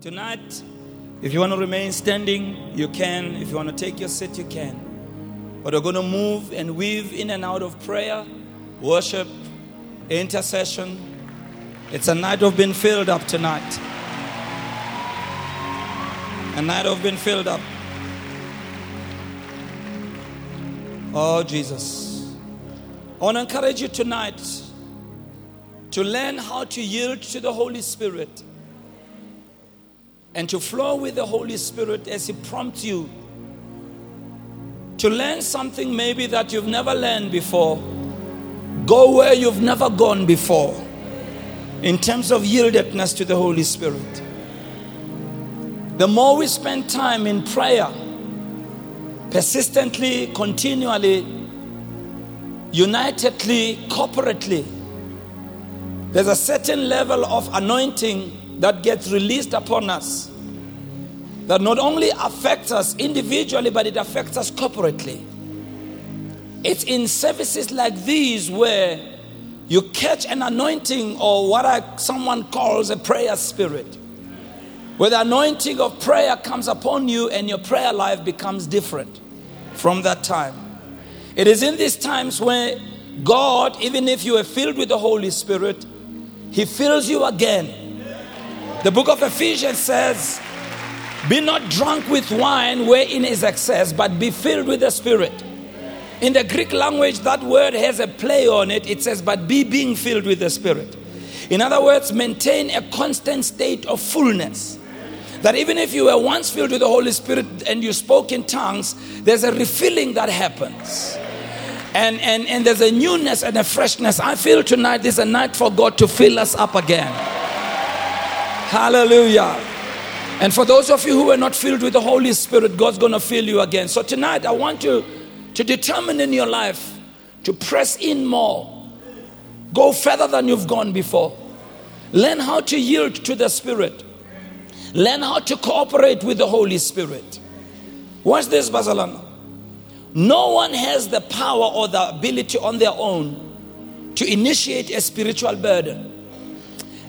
Tonight, if you want to remain standing, you can. If you want to take your seat, you can. But we're going to move and weave in and out of prayer, worship, intercession. It's a night of being filled up tonight. A night of being filled up. Oh, Jesus. I want to encourage you tonight to learn how to yield to the Holy Spirit and to flow with the Holy Spirit as He prompts you to learn something maybe that you've never learned before. Go where you've never gone before in terms of yieldedness to the Holy Spirit. The more we spend time in prayer, persistently, continually, unitedly, corporately, there's a certain level of anointing that gets released upon us that not only affects us individually, but it affects us corporately. It's in services like these where you catch an anointing or what I, someone calls a prayer spirit. Where the anointing of prayer comes upon you and your prayer life becomes different from that time. It is in these times where God, even if you are filled with the Holy Spirit, He fills you again. The book of Ephesians says, Be not drunk with wine wherein is excess, but be filled with the Spirit. In the Greek language, that word has a play on it. It says, But be being filled with the Spirit. In other words, maintain a constant state of fullness. That even if you were once filled with the Holy Spirit and you spoke in tongues, there's a refilling that happens. And, and, and there's a newness and a freshness. I feel tonight is a night for God to fill us up again. Hallelujah. And for those of you who are not filled with the Holy Spirit, God's going to fill you again. So tonight, I want you to determine in your life to press in more, go further than you've gone before. Learn how to yield to the Spirit. Learn how to cooperate with the Holy Spirit. Watch this, Bazalwane. No one has the power or the ability on their own to initiate a spiritual burden.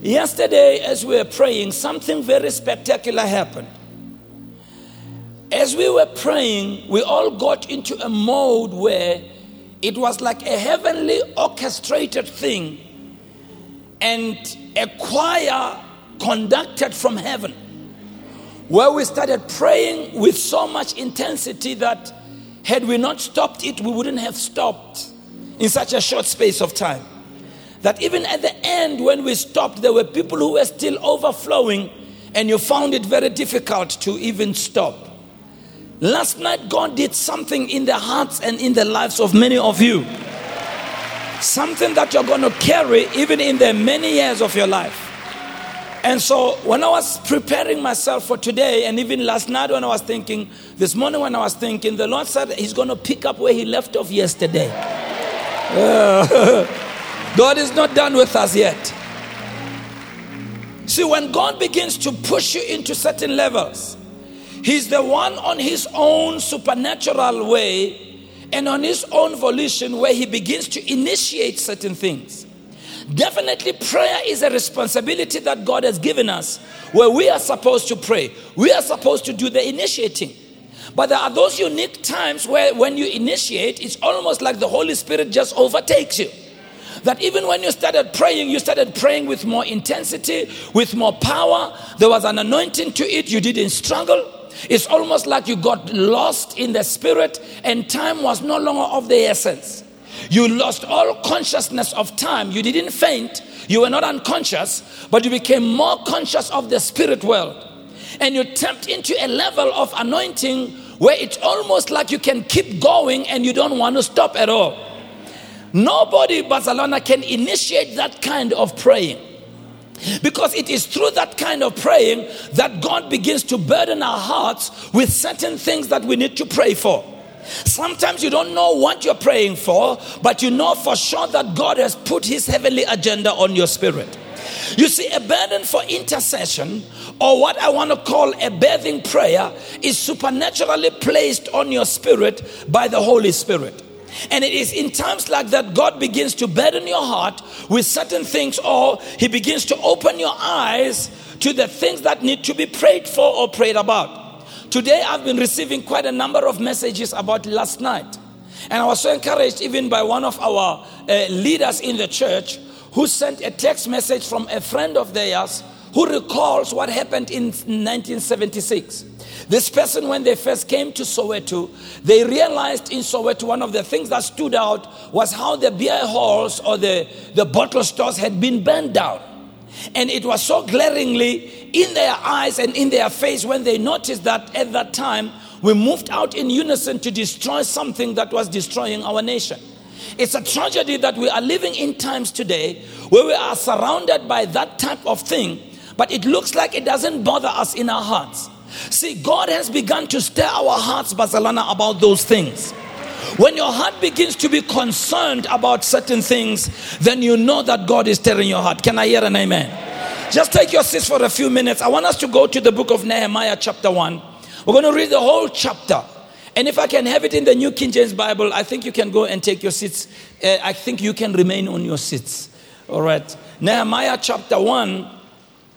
Yesterday, as we were praying, something very spectacular happened. As we were praying, we all got into a mode where it was like a heavenly orchestrated thing and a choir conducted from heaven where we started praying with so much intensity that had we not stopped it, we wouldn't have stopped in such a short space of time. That even at the end, when we stopped, there were people who were still overflowing, and you found it very difficult to even stop. Last night, God did something in the hearts and in the lives of many of you. Something that you're going to carry even in the many years of your life. And so when I was preparing myself for today, and even last night when I was thinking, this morning when I was thinking, the Lord said He's going to pick up where He left off yesterday. Uh, God is not done with us yet. See, when God begins to push you into certain levels, He's the one on His own supernatural way and on His own volition where He begins to initiate certain things. Definitely, prayer is a responsibility that God has given us where we are supposed to pray. We are supposed to do the initiating. But there are those unique times where when you initiate, it's almost like the Holy Spirit just overtakes you. That even when you started praying, you started praying with more intensity, with more power. There was an anointing to it. You didn't struggle. It's almost like you got lost in the spirit and time was no longer of the essence. You lost all consciousness of time. You didn't faint. You were not unconscious, but you became more conscious of the spirit world. And you tapped into a level of anointing where it's almost like you can keep going and you don't want to stop at all. Nobody, in Bazalwane, can initiate that kind of praying. Because it is through that kind of praying that God begins to burden our hearts with certain things that we need to pray for. Sometimes you don't know what you're praying for, but you know for sure that God has put his heavenly agenda on your spirit. You see, a burden for intercession, or what I want to call a birthing prayer, is supernaturally placed on your spirit by the Holy Spirit. And it is in times like that God begins to burden your heart with certain things, or He begins to open your eyes to the things that need to be prayed for or prayed about. Today, I've been receiving quite a number of messages about last night. And I was so encouraged, even by one of our uh, leaders in the church, who sent a text message from a friend of theirs who recalls what happened in 1976. This person, when they first came to Soweto, they realized in Soweto one of the things that stood out was how the beer halls or the, the bottle stores had been burned down. And it was so glaringly in their eyes and in their face when they noticed that at that time we moved out in unison to destroy something that was destroying our nation. It's a tragedy that we are living in times today where we are surrounded by that type of thing, but it looks like it doesn't bother us in our hearts. See, God has begun to stir our hearts, Bazalwane, about those things. When your heart begins to be concerned about certain things, then you know that God is stirring your heart. Can I hear an amen? Just take your seats for a few minutes. I want us to go to the book of Nehemiah, chapter 1. We're going to read the whole chapter. And if I can have it in the New King James Bible, I think you can go and take your seats. Uh, I think you can remain on your seats. All right. Nehemiah chapter 1.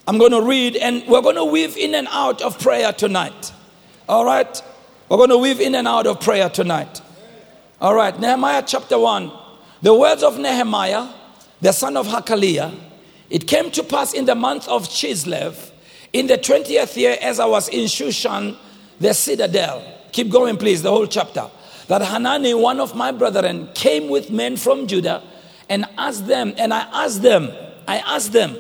I'm going to read, and we're going to weave in and out of prayer tonight. All right? We're going to weave in and out of prayer tonight. All right. Nehemiah chapter 1. The words of Nehemiah, the son of Hachaliah. It came to pass in the month of Chislev, in the 20th year, as I was in Shushan, the citadel. Keep going, please, the whole chapter. That Hanani, one of my brethren, came with men from Judah and asked them, and I asked them, I asked them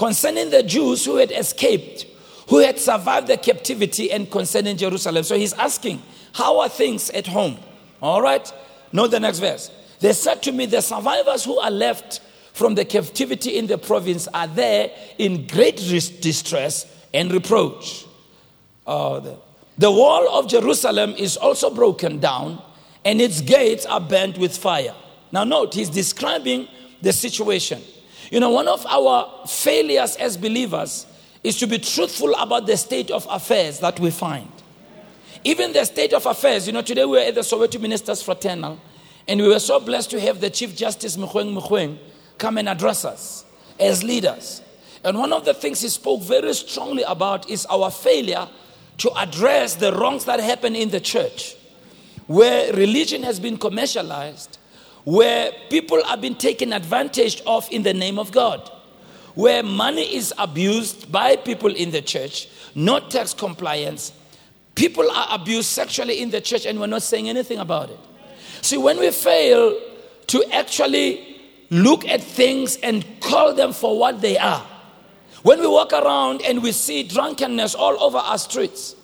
concerning the Jews who had escaped, who had survived the captivity, and concerning Jerusalem. So he's asking, How are things at home? All right? Note the next verse. They said to me, The survivors who are left from the captivity in the province are there in great distress and reproach. Uh, the, the wall of Jerusalem is also broken down, and its gates are burnt with fire. Now, note, he's describing the situation. You know, one of our failures as believers is to be truthful about the state of affairs that we find. Even the state of affairs, you know, today we were at the Soweto Ministers Fraternal, and we were so blessed to have the Chief Justice Mogoeng Mogoeng come and address us as leaders. And one of the things he spoke very strongly about is our failure to address the wrongs that happen in the church, where religion has been commercialized, where people are being taken advantage of in the name of God, where money is abused by people in the church, not tax compliance. People are abused sexually in the church, and we're not saying anything about it. See, when we fail to actually look at things and call them for what they are, when we walk around and we see drunkenness all over our streets,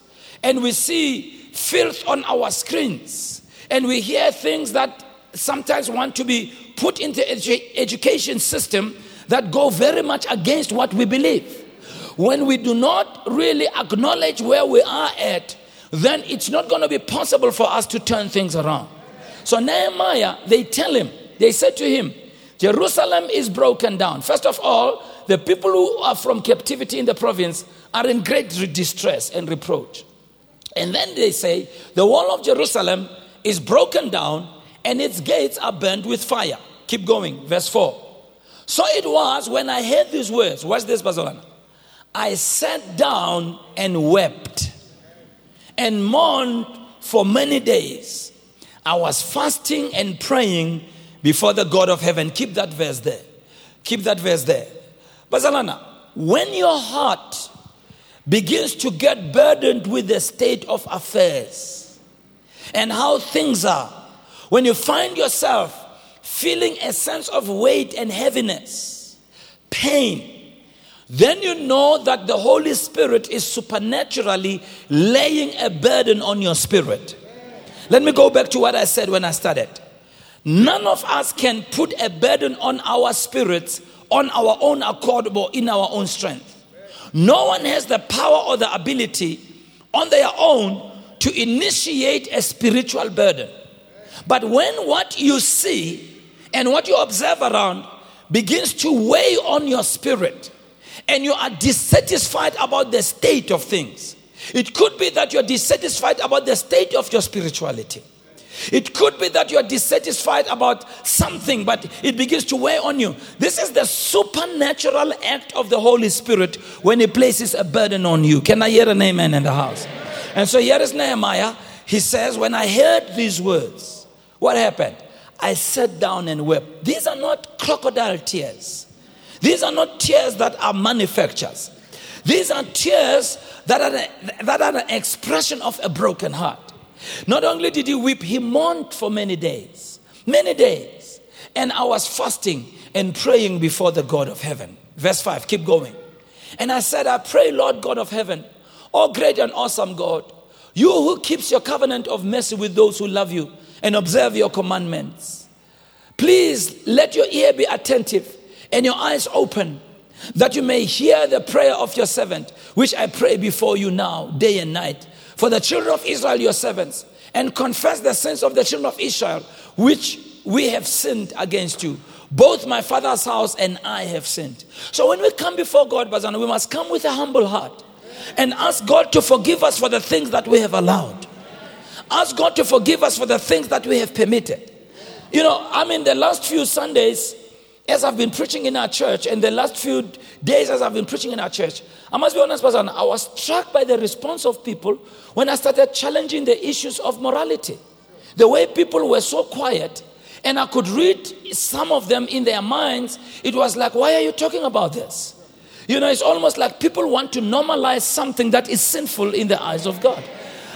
and we see filth on our screens, and we hear things that sometimes want to be put into edu- education system that go very much against what we believe. When we do not really acknowledge where we are at, then it's not going to be possible for us to turn things around. So Nehemiah, they tell him, they said to him, Jerusalem is broken down. First of all, the people who are from captivity in the province are in great distress and reproach. And then they say, the wall of Jerusalem is broken down and its gates are burned with fire. Keep going, verse 4. So it was when I heard these words. Watch this, Bazolana. I sat down and wept and mourned for many days. I was fasting and praying before the God of heaven. Keep that verse there. Keep that verse there. Bazalana, when your heart begins to get burdened with the state of affairs and how things are, when you find yourself feeling a sense of weight and heaviness, pain, then you know that the Holy Spirit is supernaturally laying a burden on your spirit. Let me go back to what I said when I started. None of us can put a burden on our spirits on our own accord or in our own strength. No one has the power or the ability on their own to initiate a spiritual burden. But when what you see and what you observe around begins to weigh on your spirit and you are dissatisfied about the state of things, it could be that you're dissatisfied about the state of your spirituality. It could be that you are dissatisfied about something, but it begins to weigh on you. This is the supernatural act of the Holy Spirit when He places a burden on you. Can I hear an amen in the house? And so here is Nehemiah. He says, When I heard these words, what happened? I sat down and wept. These are not crocodile tears. These are not tears that are manufactures. These are tears that are, that are an expression of a broken heart. Not only did he weep, he mourned for many days. Many days. And I was fasting and praying before the God of heaven. Verse 5, keep going. And I said, I pray, Lord God of heaven, oh great and awesome God, you who keeps your covenant of mercy with those who love you and observe your commandments. Please let your ear be attentive and your eyes open that you may hear the prayer of your servant, which I pray before you now, day and night for the children of Israel, your servants, and confess the sins of the children of Israel, which we have sinned against you. Both my father's house and I have sinned. So when we come before God, Bazana, we must come with a humble heart and ask God to forgive us for the things that we have allowed. Ask God to forgive us for the things that we have permitted. You know, I mean, the last few Sundays, as I've been preaching in our church, and the last few days as I've been preaching in our church, I must be honest, person, I was struck by the response of people when I started challenging the issues of morality. The way people were so quiet, and I could read some of them in their minds, it was like, why are you talking about this? You know, it's almost like people want to normalize something that is sinful in the eyes of God.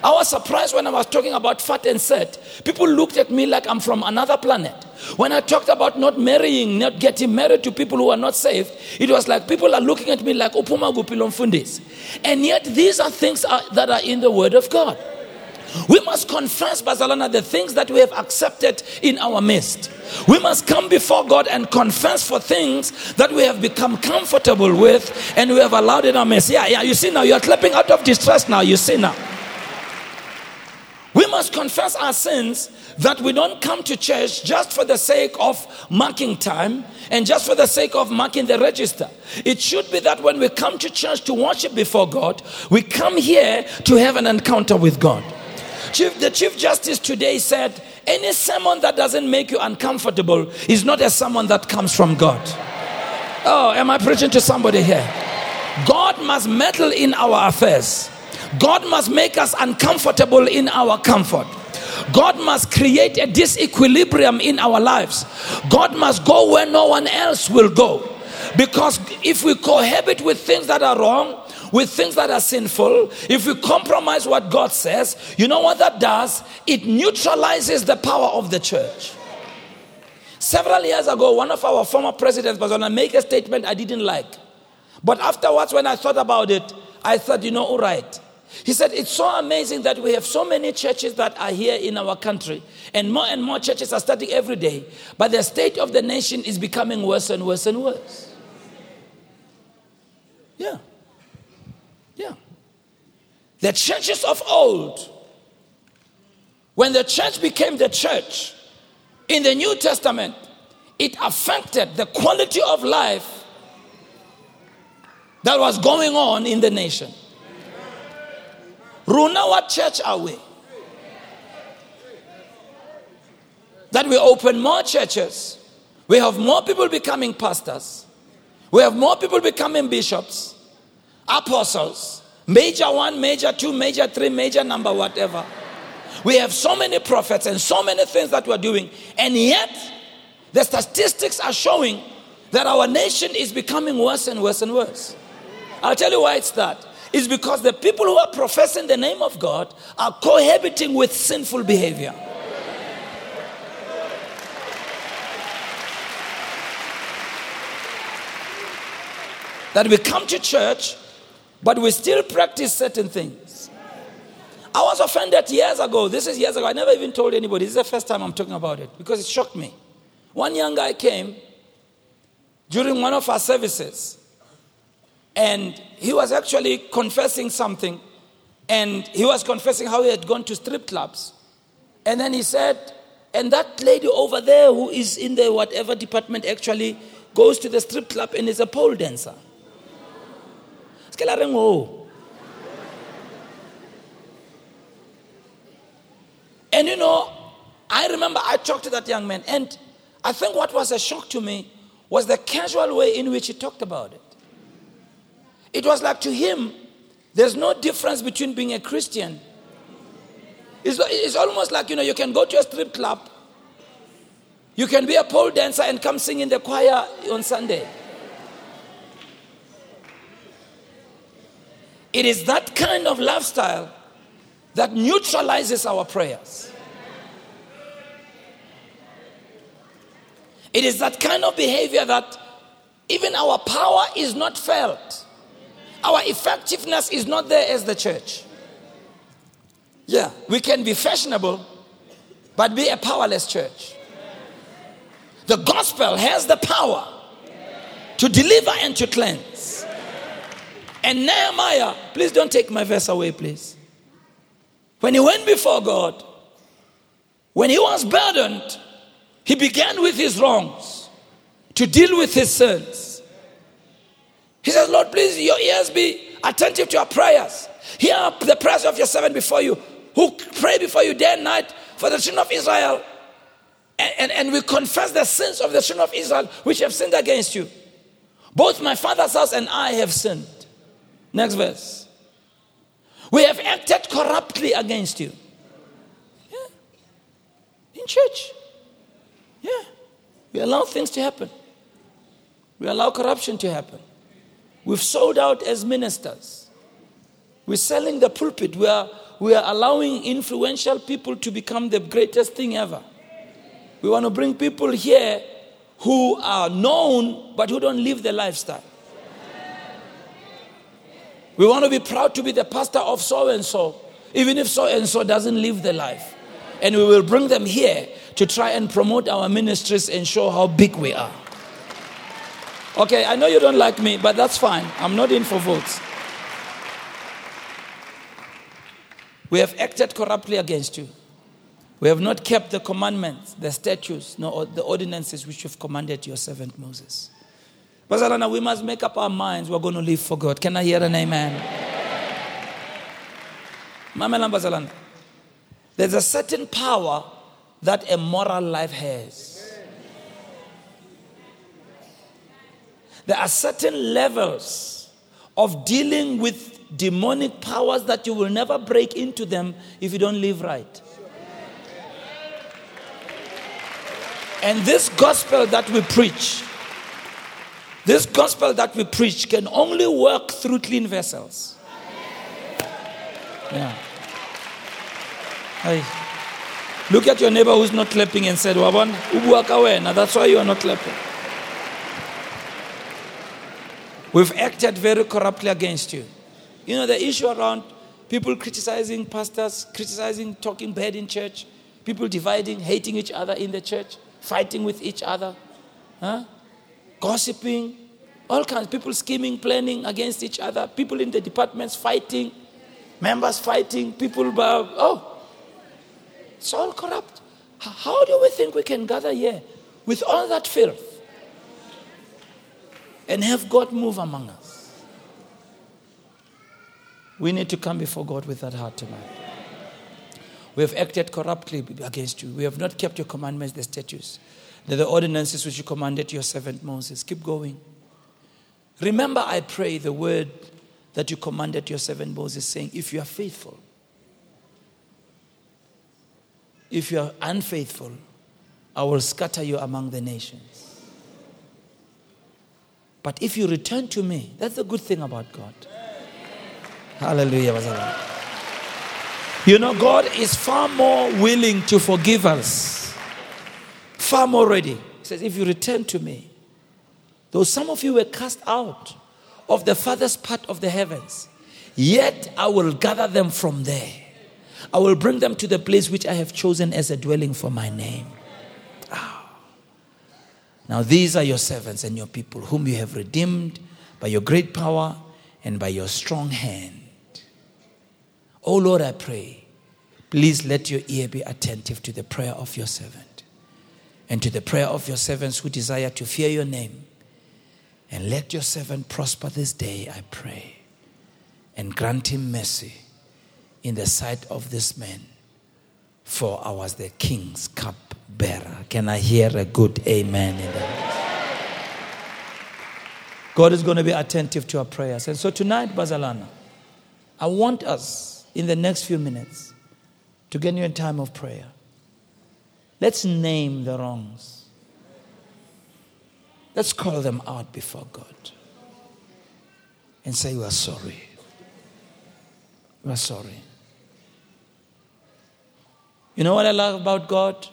I was surprised when I was talking about fat and set. People looked at me like I'm from another planet. When I talked about not marrying, not getting married to people who are not saved, it was like people are looking at me like Upuma Gupilon And yet these are things that are in the Word of God. We must confess, Bazalana, the things that we have accepted in our midst. We must come before God and confess for things that we have become comfortable with and we have allowed in our midst. Yeah, yeah, you see now, you are clapping out of distress now, you see now. We must confess our sins that we don't come to church just for the sake of marking time and just for the sake of marking the register. It should be that when we come to church to worship before God, we come here to have an encounter with God. Chief, the Chief Justice today said, any sermon that doesn't make you uncomfortable is not a sermon that comes from God. Oh, am I preaching to somebody here? God must meddle in our affairs. God must make us uncomfortable in our comfort. God must create a disequilibrium in our lives. God must go where no one else will go. Because if we cohabit with things that are wrong, with things that are sinful, if we compromise what God says, you know what that does? It neutralizes the power of the church. Several years ago, one of our former presidents was going to make a statement I didn't like. But afterwards, when I thought about it, I thought, you know, all right. He said, It's so amazing that we have so many churches that are here in our country, and more and more churches are starting every day, but the state of the nation is becoming worse and worse and worse. Yeah. Yeah. The churches of old, when the church became the church in the New Testament, it affected the quality of life that was going on in the nation. Runa, what church are we? That we open more churches. We have more people becoming pastors. We have more people becoming bishops, apostles, major one, major two, major three, major number, whatever. We have so many prophets and so many things that we're doing. And yet, the statistics are showing that our nation is becoming worse and worse and worse. I'll tell you why it's that is because the people who are professing the name of God are cohabiting with sinful behavior. That we come to church, but we still practice certain things. I was offended years ago. This is years ago. I never even told anybody. This is the first time I'm talking about it because it shocked me. One young guy came during one of our services and he was actually confessing something. And he was confessing how he had gone to strip clubs. And then he said, and that lady over there who is in the whatever department actually goes to the strip club and is a pole dancer. And you know, I remember I talked to that young man, and I think what was a shock to me was the casual way in which he talked about it. It was like to him, there's no difference between being a Christian. It's, it's almost like, you know, you can go to a strip club, you can be a pole dancer and come sing in the choir on Sunday. It is that kind of lifestyle that neutralizes our prayers. It is that kind of behavior that even our power is not felt. Our effectiveness is not there as the church. Yeah, we can be fashionable, but be a powerless church. The gospel has the power to deliver and to cleanse. And Nehemiah, please don't take my verse away, please. When he went before God, when he was burdened, he began with his wrongs to deal with his sins. He says, Lord, please, your ears be attentive to our prayers. Hear the prayers of your servant before you, who pray before you day and night for the children of Israel. And, and, and we confess the sins of the children of Israel which have sinned against you. Both my father's house and I have sinned. Next verse. We have acted corruptly against you. Yeah. In church. Yeah. We allow things to happen. We allow corruption to happen. We've sold out as ministers. We're selling the pulpit. We are, we are allowing influential people to become the greatest thing ever. We want to bring people here who are known but who don't live the lifestyle. We want to be proud to be the pastor of so and so, even if so and so doesn't live the life. And we will bring them here to try and promote our ministries and show how big we are. Okay, I know you don't like me, but that's fine. I'm not in for votes. We have acted corruptly against you. We have not kept the commandments, the statutes, nor the ordinances which you've commanded your servant Moses. Bazalana, we must make up our minds we're going to live for God. Can I hear an amen? Mamela Bazalana. There's a certain power that a moral life has. There are certain levels of dealing with demonic powers that you will never break into them if you don't live right. And this gospel that we preach, this gospel that we preach can only work through clean vessels. Yeah. Hey. Look at your neighbor who's not clapping and said, Waban, Now that's why you are not clapping. We've acted very corruptly against you. You know, the issue around people criticizing pastors, criticizing, talking bad in church, people dividing, hating each other in the church, fighting with each other, huh? gossiping, all kinds of people scheming, planning against each other, people in the departments fighting, members fighting, people, uh, oh, it's all corrupt. How do we think we can gather here with all that filth and have God move among us? We need to come before God with that heart tonight. We have acted corruptly against you. We have not kept your commandments, the statutes, the ordinances which you commanded your servant Moses. Keep going. Remember, I pray, the word that you commanded your servant Moses, saying, If you are faithful, If you are unfaithful, I will scatter you among the nations. But if you return to me, that's the good thing about God. Hallelujah. You know, God is far more willing to forgive us, far more ready. He says, If you return to me, though some of you were cast out of the farthest part of the heavens, yet I will gather them from there I will bring them to the place which I have chosen as a dwelling for my name. Now, these are your servants and your people, whom you have redeemed by your great power and by your strong hand. Oh Lord, I pray, please let your ear be attentive to the prayer of your servant and to the prayer of your servants who desire to fear your name. And let your servant prosper this day, I pray, and grant him mercy in the sight of this man. for I was the king's cup Can I hear a good amen in that? God is going to be attentive to our prayers. And so tonight, Bazalana, I want us in the next few minutes to get you in time of prayer. Let's name the wrongs. Let's call them out before God and say, We are sorry. We are sorry. You know what I love about God?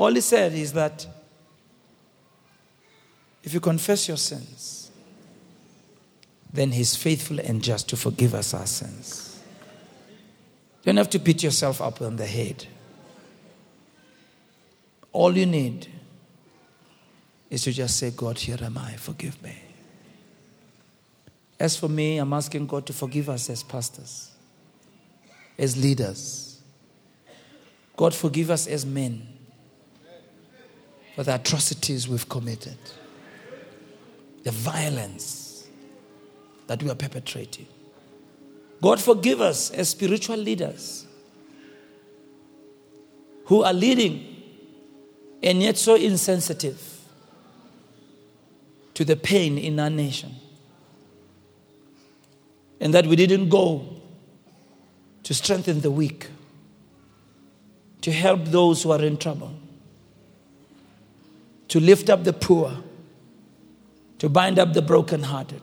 All He said is that if you confess your sins, then He's faithful and just to forgive us our sins. You don't have to beat yourself up on the head. All you need is to just say, God, here am I, forgive me. As for me, I'm asking God to forgive us as pastors, as leaders. God, forgive us as men for the atrocities we've committed, the violence that we are perpetrating. God, forgive us as spiritual leaders who are leading and yet so insensitive to the pain in our nation. And that we didn't go to strengthen the weak, to help those who are in trouble, to lift up the poor, to bind up the brokenhearted.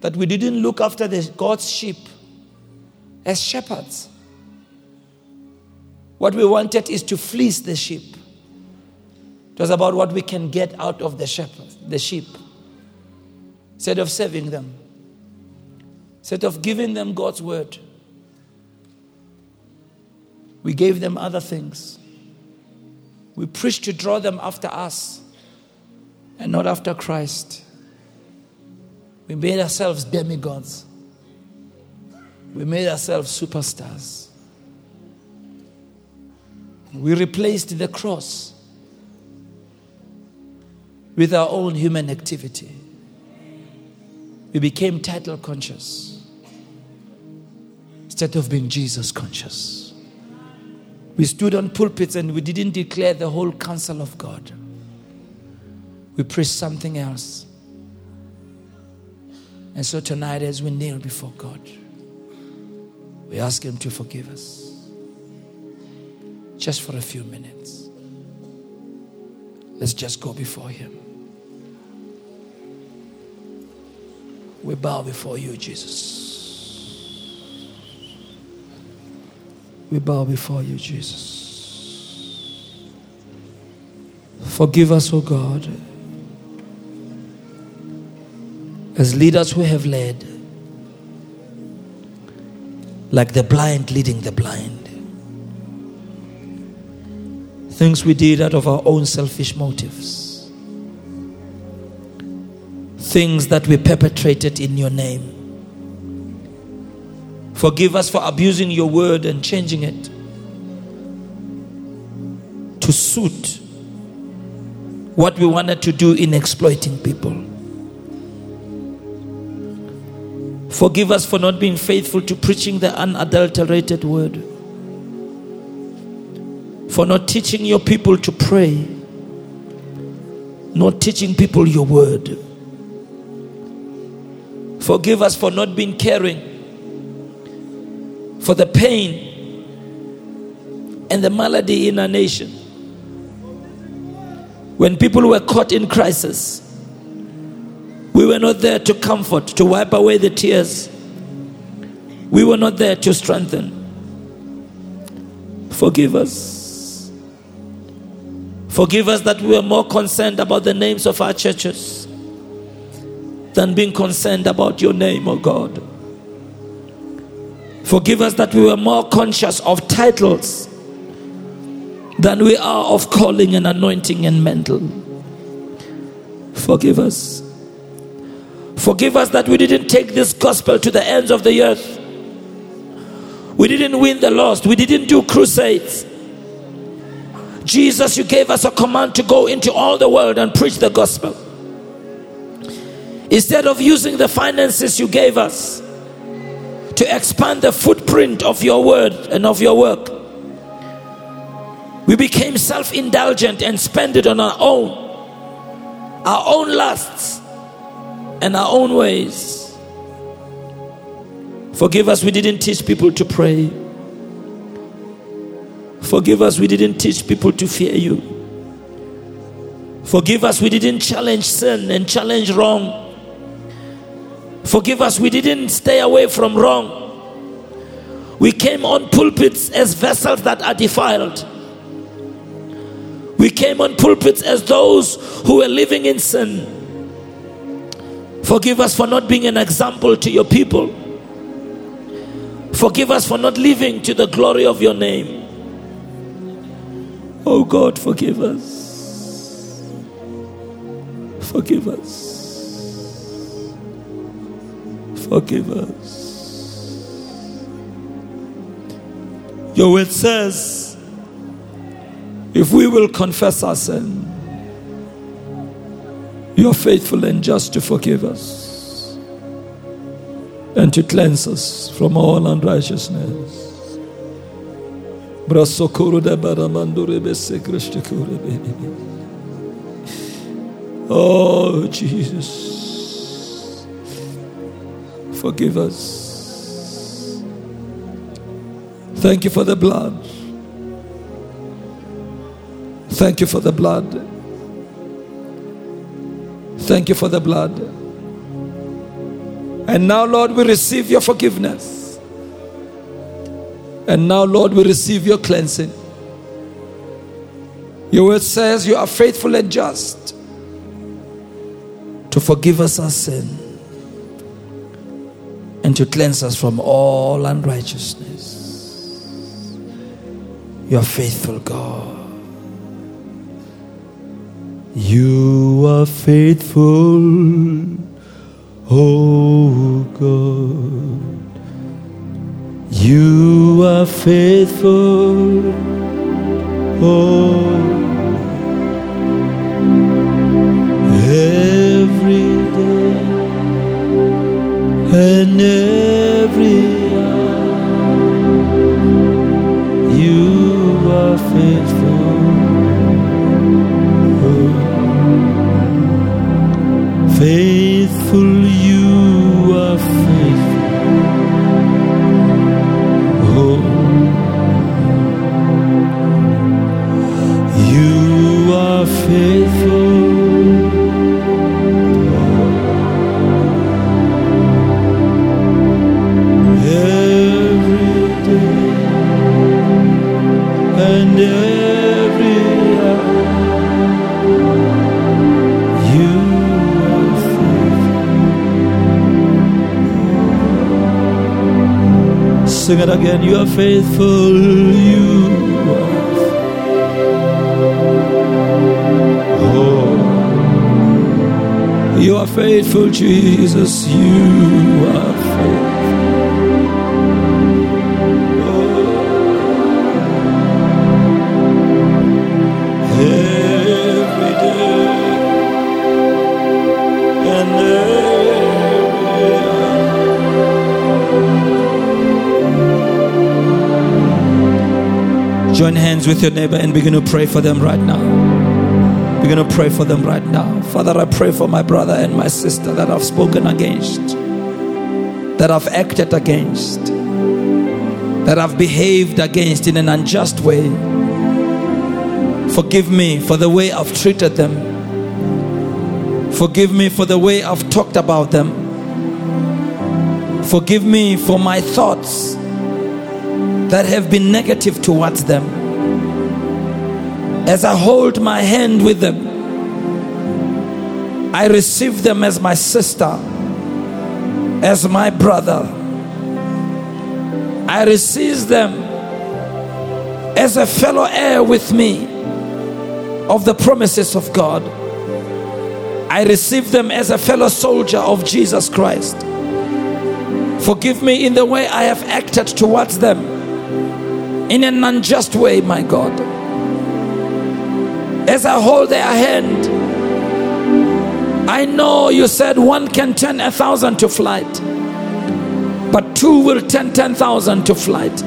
That we didn't look after the, God's sheep as shepherds what we wanted is to fleece the sheep. It was about what we can get out of the shepherd, the sheep. Instead of saving them, instead of giving them God's word, we gave them other things. We preached to draw them after us and not after Christ. We made ourselves demigods. We made ourselves superstars. We replaced the cross with our own human activity. We became title conscious instead of being Jesus conscious. We stood on pulpits and we didn't declare the whole counsel of God. We preached something else. And so tonight, as we kneel before God, we ask Him to forgive us just for a few minutes. Let's just go before Him. We bow before you, Jesus. We bow before you, Jesus. Forgive us, O oh God, as leaders who have led, like the blind leading the blind things we did out of our own selfish motives, things that we perpetrated in your name. Forgive us for abusing your word and changing it to suit what we wanted to do in exploiting people. Forgive us for not being faithful to preaching the unadulterated word for not teaching your people to pray, not teaching people your word. Forgive us for not being caring pain and the malady in our nation. When people were caught in crisis, we were not there to comfort, to wipe away the tears. We were not there to strengthen. Forgive us. Forgive us that we are more concerned about the names of our churches than being concerned about your name, O oh God. Forgive us that we were more conscious of titles than we are of calling and anointing and mental. Forgive us. Forgive us that we didn't take this gospel to the ends of the earth. We didn't win the lost. We didn't do crusades. Jesus, you gave us a command to go into all the world and preach the gospel. Instead of using the finances you gave us to expand the footprint of your word and of your work. We became self indulgent and spent it on our own, our own lusts, and our own ways. Forgive us, we didn't teach people to pray. Forgive us, we didn't teach people to fear you. Forgive us, we didn't challenge sin and challenge wrong. Forgive us, we didn't stay away from wrong. We came on pulpits as vessels that are defiled. We came on pulpits as those who were living in sin. Forgive us for not being an example to your people. Forgive us for not living to the glory of your name. Oh God, forgive us. Forgive us. Forgive us. Your word says, if we will confess our sin, you're faithful and just to forgive us and to cleanse us from all unrighteousness. Oh, Jesus. Forgive us. Thank you for the blood. Thank you for the blood. Thank you for the blood. And now, Lord, we receive your forgiveness. And now, Lord, we receive your cleansing. Your word says you are faithful and just to forgive us our sin and to cleanse us from all unrighteousness. You are faithful, God. You are faithful, oh God. You are faithful. Oh, and every hour, you are faithful. Faithful, you are faithful. You are faithful. Sing it again. You are faithful. You are Oh, you are faithful, Jesus. You are Join hands with your neighbor and begin to pray for them right now. We're going to pray for them right now. Father, I pray for my brother and my sister that I've spoken against, that I've acted against, that I've behaved against in an unjust way. Forgive me for the way I've treated them. Forgive me for the way I've talked about them. Forgive me for my thoughts that have been negative towards them as I hold my hand with them, I receive them as my sister, as my brother. I receive them as a fellow heir with me of the promises of God. I receive them as a fellow soldier of Jesus Christ. Forgive me in the way I have acted towards them in an unjust way, my God as I hold their hand. I know you said one can turn a thousand to flight. but two will turn 10,000 to flight.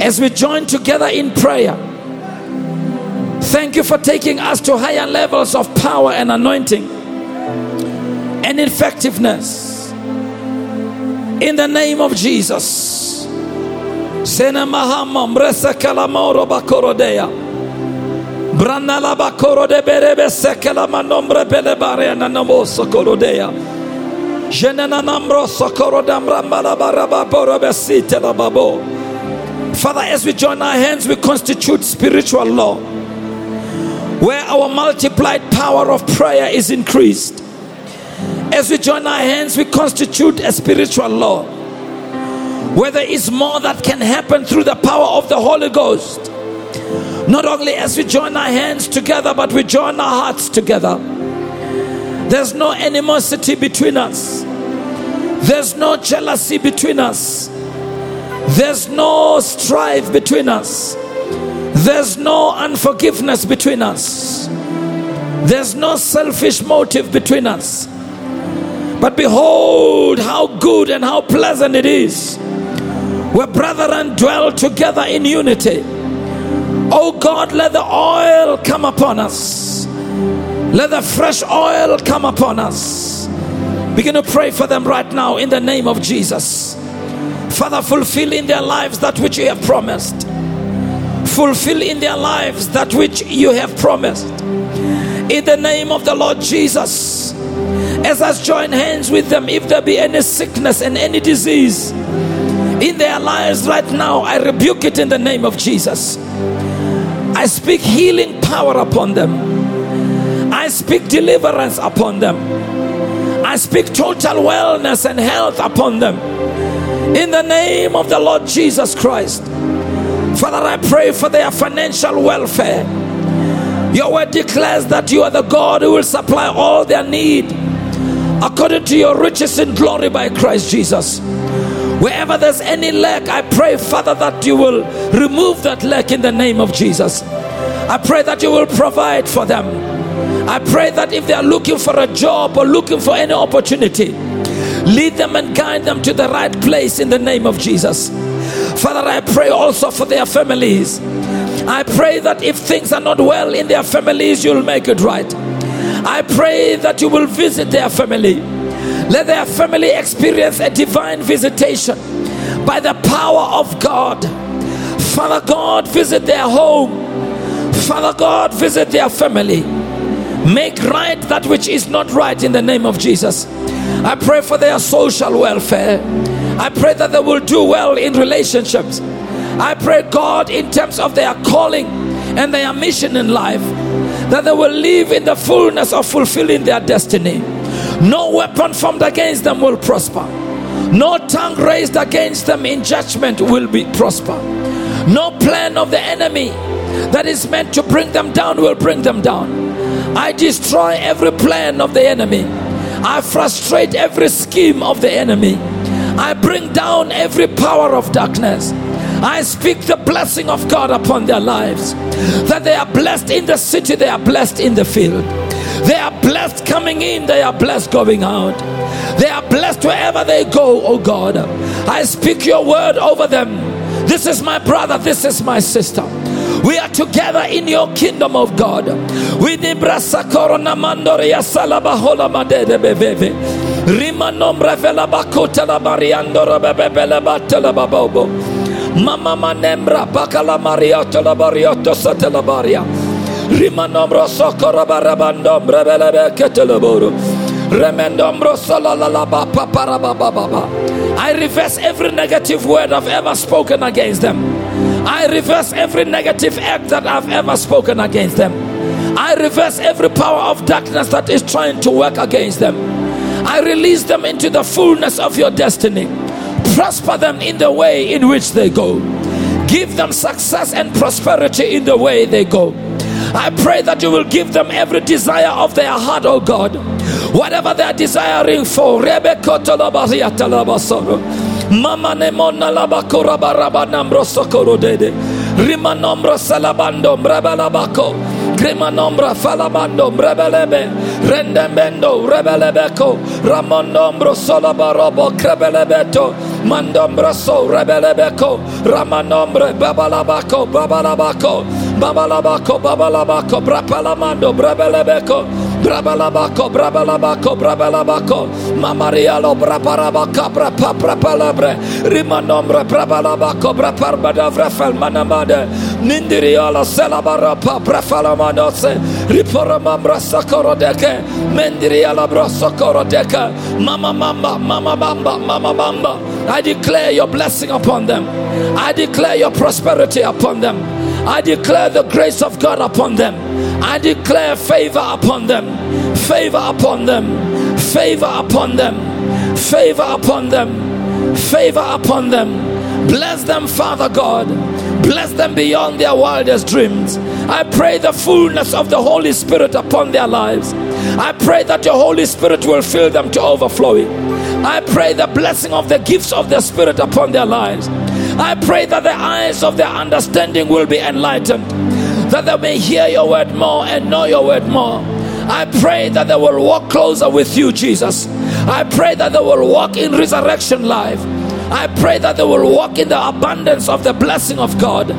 As we join together in prayer, thank you for taking us to higher levels of power and anointing and effectiveness. In the name of Jesus. Sena mahamam resa kalamoro bakorodea. Branala bakoro de berebe sekela manombre bele bare na namo sokorodea. Jenena nambro sokoro damra malabaraba borobe site la babo. Father, as we join our hands, we constitute spiritual law where our multiplied power of prayer is increased. As we join our hands, we constitute a spiritual law where there is more that can happen through the power of the Holy Ghost. Not only as we join our hands together, but we join our hearts together. There's no animosity between us, there's no jealousy between us, there's no strife between us, there's no unforgiveness between us, there's no selfish motive between us. But behold, how good and how pleasant it is where brethren dwell together in unity. Oh God, let the oil come upon us. Let the fresh oil come upon us. Begin to pray for them right now in the name of Jesus. Father, fulfill in their lives that which you have promised. Fulfill in their lives that which you have promised. In the name of the Lord Jesus as us join hands with them, if there be any sickness and any disease in their lives right now, I rebuke it in the name of Jesus. I speak healing power upon them. I speak deliverance upon them. I speak total wellness and health upon them. In the name of the Lord Jesus Christ. Father, I pray for their financial welfare. Your word declares that you are the God who will supply all their need according to your riches in glory by Christ Jesus. Wherever there's any lack, I pray, Father, that you will remove that lack in the name of Jesus. I pray that you will provide for them. I pray that if they are looking for a job or looking for any opportunity, lead them and guide them to the right place in the name of Jesus. Father, I pray also for their families. I pray that if things are not well in their families, you'll make it right. I pray that you will visit their family. Let their family experience a divine visitation by the power of God. Father God, visit their home. Father God, visit their family. Make right that which is not right in the name of Jesus. I pray for their social welfare. I pray that they will do well in relationships. I pray, God, in terms of their calling and their mission in life that they will live in the fullness of fulfilling their destiny. No weapon formed against them will prosper. No tongue raised against them in judgment will be prosper. No plan of the enemy that is meant to bring them down will bring them down. I destroy every plan of the enemy. I frustrate every scheme of the enemy. I bring down every power of darkness. I speak the blessing of God upon their lives. That they are blessed in the city, they are blessed in the field. They are blessed coming in, they are blessed going out. They are blessed wherever they go, oh God. I speak your word over them. This is my brother, this is my sister. We are together in your kingdom of God. We. Mama manembra bakala mariotto la bariotto satela baria. Rima nombra sokora barabando brebele ketela boro. Remendombro salalaba paparababa. I reverse every negative word I've ever spoken against them. I reverse every negative act that I've ever spoken against them. I reverse every power of darkness that is trying to work against them. I release them into the fullness of your destiny. Prosper them in the way in which they go. Give them success and prosperity in the way they go. I pray that you will give them every desire of their heart, oh God. Whatever they are desiring for, Mama sokoro dede. Salabando falabando mrebelebe. Rendembendo rebelebeko. Solabarobo krebelebeto. So rebelebeko. Babalabako babalabako. Babalabaco, Babalabaco, Brapalamando, Brebelebeco, Brabalabako, Brabalabako, Brabalabako, Mamarialo, Brabarabaka, Brapapalabre, Rimanombre, Brabalabako, Braparbada, Vrafel, Manamade, Nindiriala, Selabarapa, Brafalamanose, Riporamambra, Sakorodeke, Mendiriala, Brosokorodeke, Mama Mamba, Mama Bamba, Mama Bamba. I declare your blessing upon them. I declare your prosperity upon them. I declare the grace of God upon them. I declare favor upon them, favor upon them, favor upon them, favor upon them, favor upon them. Bless them, Father God. Bless them beyond their wildest dreams. I pray the fullness of the Holy Spirit upon their lives. I pray that your Holy Spirit will fill them to overflowing. I pray the blessing of the gifts of the Spirit upon their lives. I pray that the eyes of their understanding will be enlightened that they may hear your word more and know your word more. I pray that they will walk closer with you, Jesus. I pray that they will walk in resurrection life. I pray that they will walk in the abundance of the blessing of God,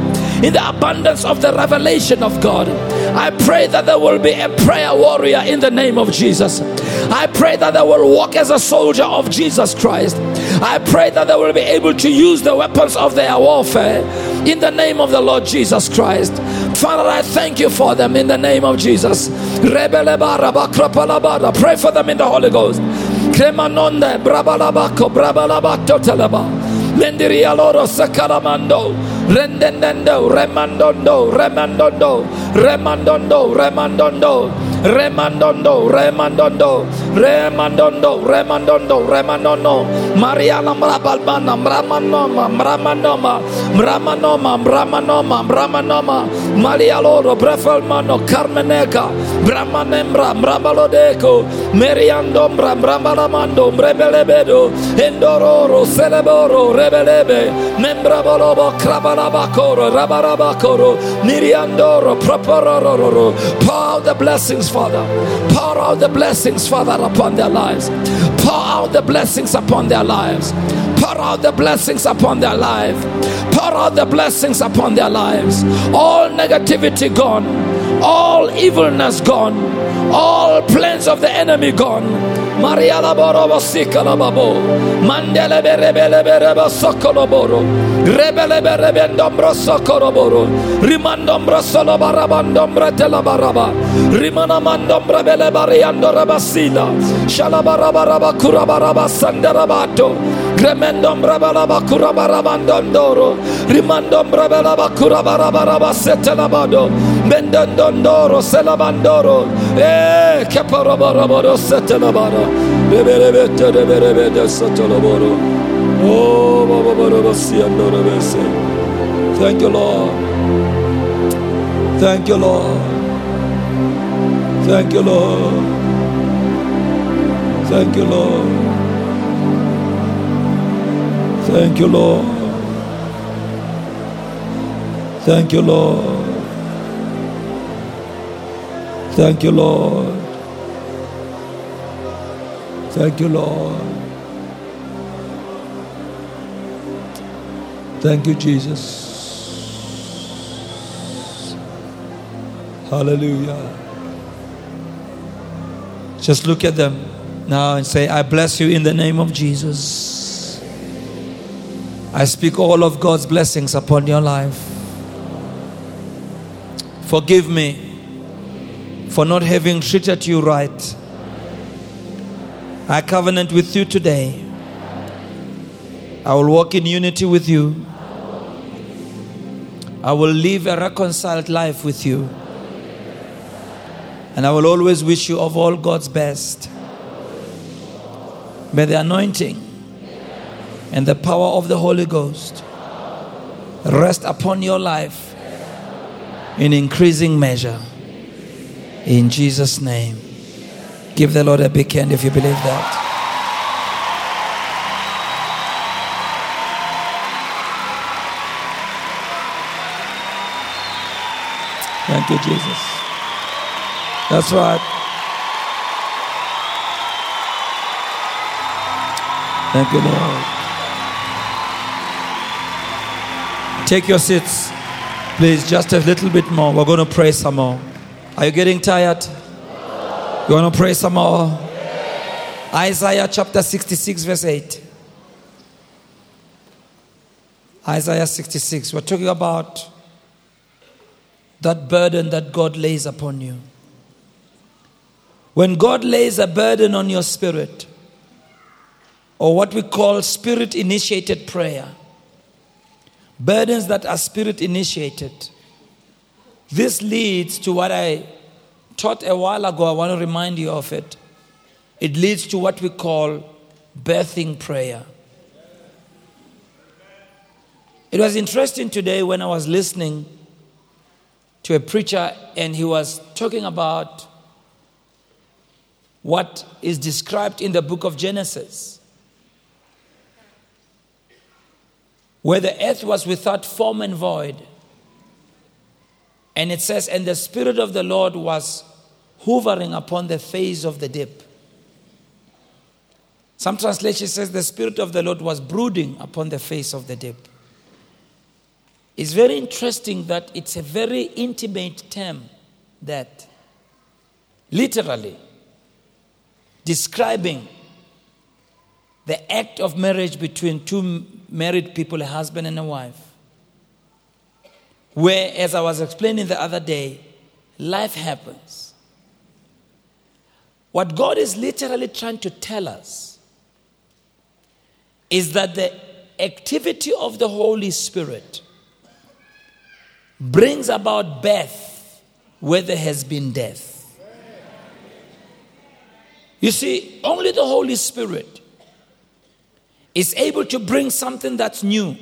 in the abundance of the revelation of God. I pray that there will be a prayer warrior in the name of Jesus. I pray that they will walk as a soldier of Jesus Christ. I pray that they will be able to use the weapons of their warfare in the name of the Lord Jesus Christ. Father, I thank you for them in the name of Jesus. Pray for them in the Holy Ghost. Mendiria loro. Rendendendo, remandondo, remandondo, remandondo, remandondo. Remandondo, remandondo, remandondo, remandondo, remandondo. Mariana mrabalbana, mramanoma, mramanoma, mramanoma, mramanoma, mramanoma. Malialoro, brefalmano, carmeneka, bramanemra, mrabalodeko, meriandombra, mrambalamando, mrebelebedo, endororo, celeboro, rebelebe, membrabolobo, krabalabakoro, rabarabakoro, niriandoro, proporororo. Pour out the blessings Father. Pour out the blessings, Father, upon their lives. Pour out the blessings upon their lives. Pour out the blessings upon their life. Pour out the blessings upon their lives. All negativity gone. All evilness gone. All plans of the enemy gone. Maria laboro Laborobo Sikalababo, Mandele bere bere Berebele Bereba Sokoloboro, Rebele Berebendombro Sokoroboro, tela Solobarabandombra rimana Rimanamandombra Bele Bariando Rabasila, Shalabarabaraba Kurabaraba Sandarabato, Gremendombra balaba kurabarabandondoro. Rimandombra balaba kurabaraba setelabado. Bendondondoro selabandoro. Eh, caparabaro setelabaro. Reberebete reberebete setelaboro. Oh, baba baba siandoro bese. Thank you, Lord. Thank you, Lord. Thank you, Lord. Thank you, Lord. Thank you, Lord. Thank you, Lord. Thank you, Lord. Thank you, Lord. Thank you, Jesus. Hallelujah. Just look at them now and say, I bless you in the name of Jesus. I speak all of God's blessings upon your life. Forgive me for not having treated you right. I covenant with you today. I will walk in unity with you. I will live a reconciled life with you. And I will always wish you of all God's best. May the anointing and the power of the Holy Ghost rest upon your life in increasing measure. In Jesus' name. Give the Lord a big hand if you believe that. Thank you, Jesus. That's right. Thank you, Lord. Take your seats. Please, just a little bit more. We're going to pray some more. Are you getting tired? You want to pray some more? Isaiah chapter 66, verse 8. Isaiah 66. We're talking about that burden that God lays upon you. When God lays a burden on your spirit, or what we call spirit initiated prayer, burdens that are spirit initiated, this leads to what I taught a while ago. I want to remind you of it. It leads to what we call birthing prayer. It was interesting today when I was listening to a preacher and he was talking about what is described in the book of Genesis, where the earth was without form and void. And it says, and the Spirit of the Lord was hovering upon the face of the deep. Some translation says the Spirit of the Lord was brooding upon the face of the deep. It's very interesting that it's a very intimate term that literally describing the act of marriage between two married people, a husband and a wife. Where, as I was explaining the other day, life happens. What God is literally trying to tell us is that the activity of the Holy Spirit brings about birth where there has been death. You see, only the Holy Spirit is able to bring something that's new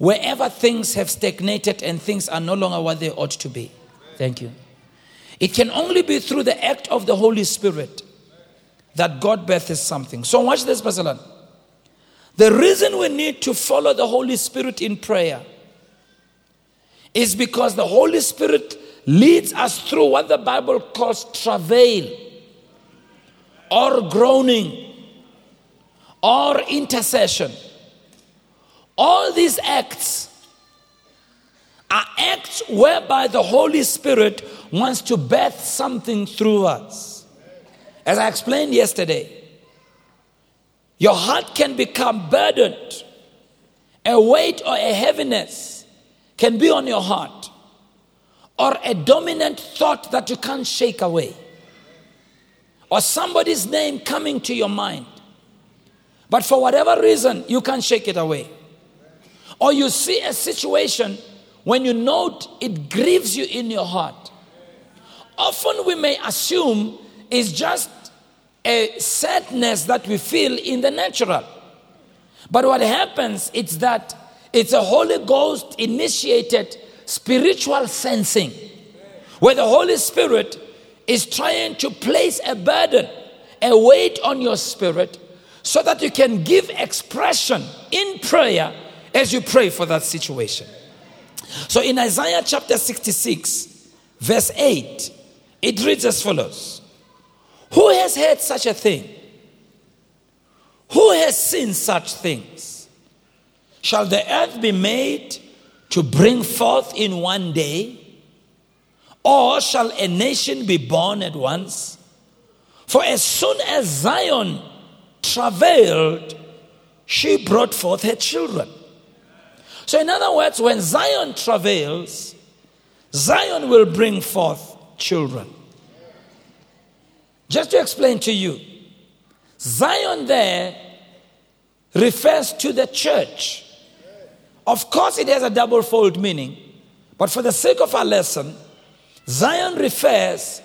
wherever things have stagnated and things are no longer what they ought to be. Thank you. It can only be through the act of the Holy Spirit that God births something. So, watch this, Pastor. The reason we need to follow the Holy Spirit in prayer is because the Holy Spirit leads us through what the Bible calls travail or groaning or intercession. All these acts are acts whereby the Holy Spirit wants to birth something through us. As I explained yesterday, your heart can become burdened. A weight or a heaviness can be on your heart, or a dominant thought that you can't shake away, or somebody's name coming to your mind. But for whatever reason, you can't shake it away. Or you see a situation when you note it grieves you in your heart. Often we may assume it's just a sadness that we feel in the natural. But what happens is that it's a Holy Ghost initiated spiritual sensing where the Holy Spirit is trying to place a burden, a weight on your spirit so that you can give expression in prayer as you pray for that situation. So in Isaiah chapter 66, verse 8, it reads as follows Who has heard such a thing? Who has seen such things? Shall the earth be made to bring forth in one day? Or shall a nation be born at once? For as soon as Zion travailed, she brought forth her children. So, in other words, when Zion travails, Zion will bring forth children. Just to explain to you, Zion there refers to the church. Of course, it has a double fold meaning, but for the sake of our lesson, Zion refers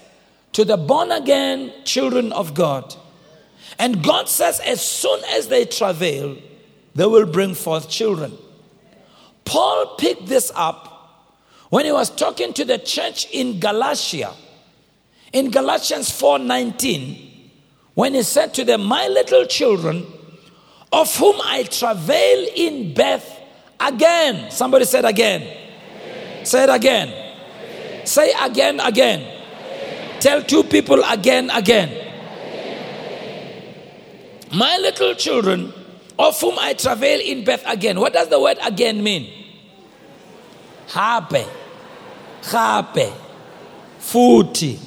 to the born again children of God and God says, as soon as they travail, they will bring forth children. Paul picked this up when he was talking to the church in Galatia. In Galatians 4:19, when he said to them, My little children, of whom I travail in birth again. Somebody said again. again. Say it again. again. Say again, again. again. Tell two people again, again. My little children, of whom I travail in birth again. What does the word again mean? Hape. Hape. Futi.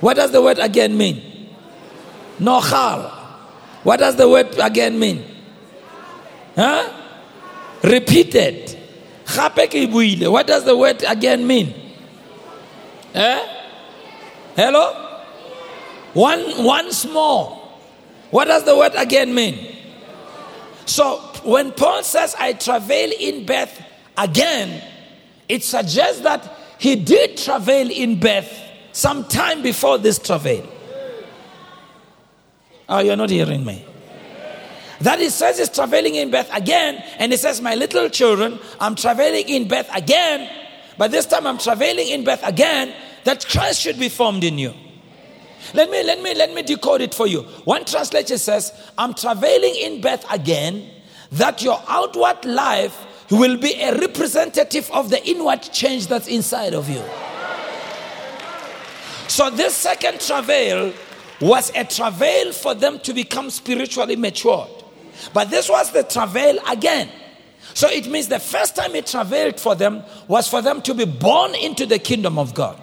What does the word again mean? Nochal. What does the word again mean? Huh? Repeated. What does the word again mean? Eh? Hello? One once more. What does the word again mean? So when Paul says, I travail in birth again, it suggests that he did travail in birth some time before this travail. Oh, you're not hearing me. That he says he's traveling in birth again, and he says, My little children, I'm traveling in birth again, but this time I'm traveling in birth again, that Christ should be formed in you. Let me let me let me decode it for you. One translation says, I'm travailing in birth again, that your outward life will be a representative of the inward change that's inside of you. So this second travail was a travail for them to become spiritually matured. But this was the travail again. So it means the first time it travailed for them was for them to be born into the kingdom of God.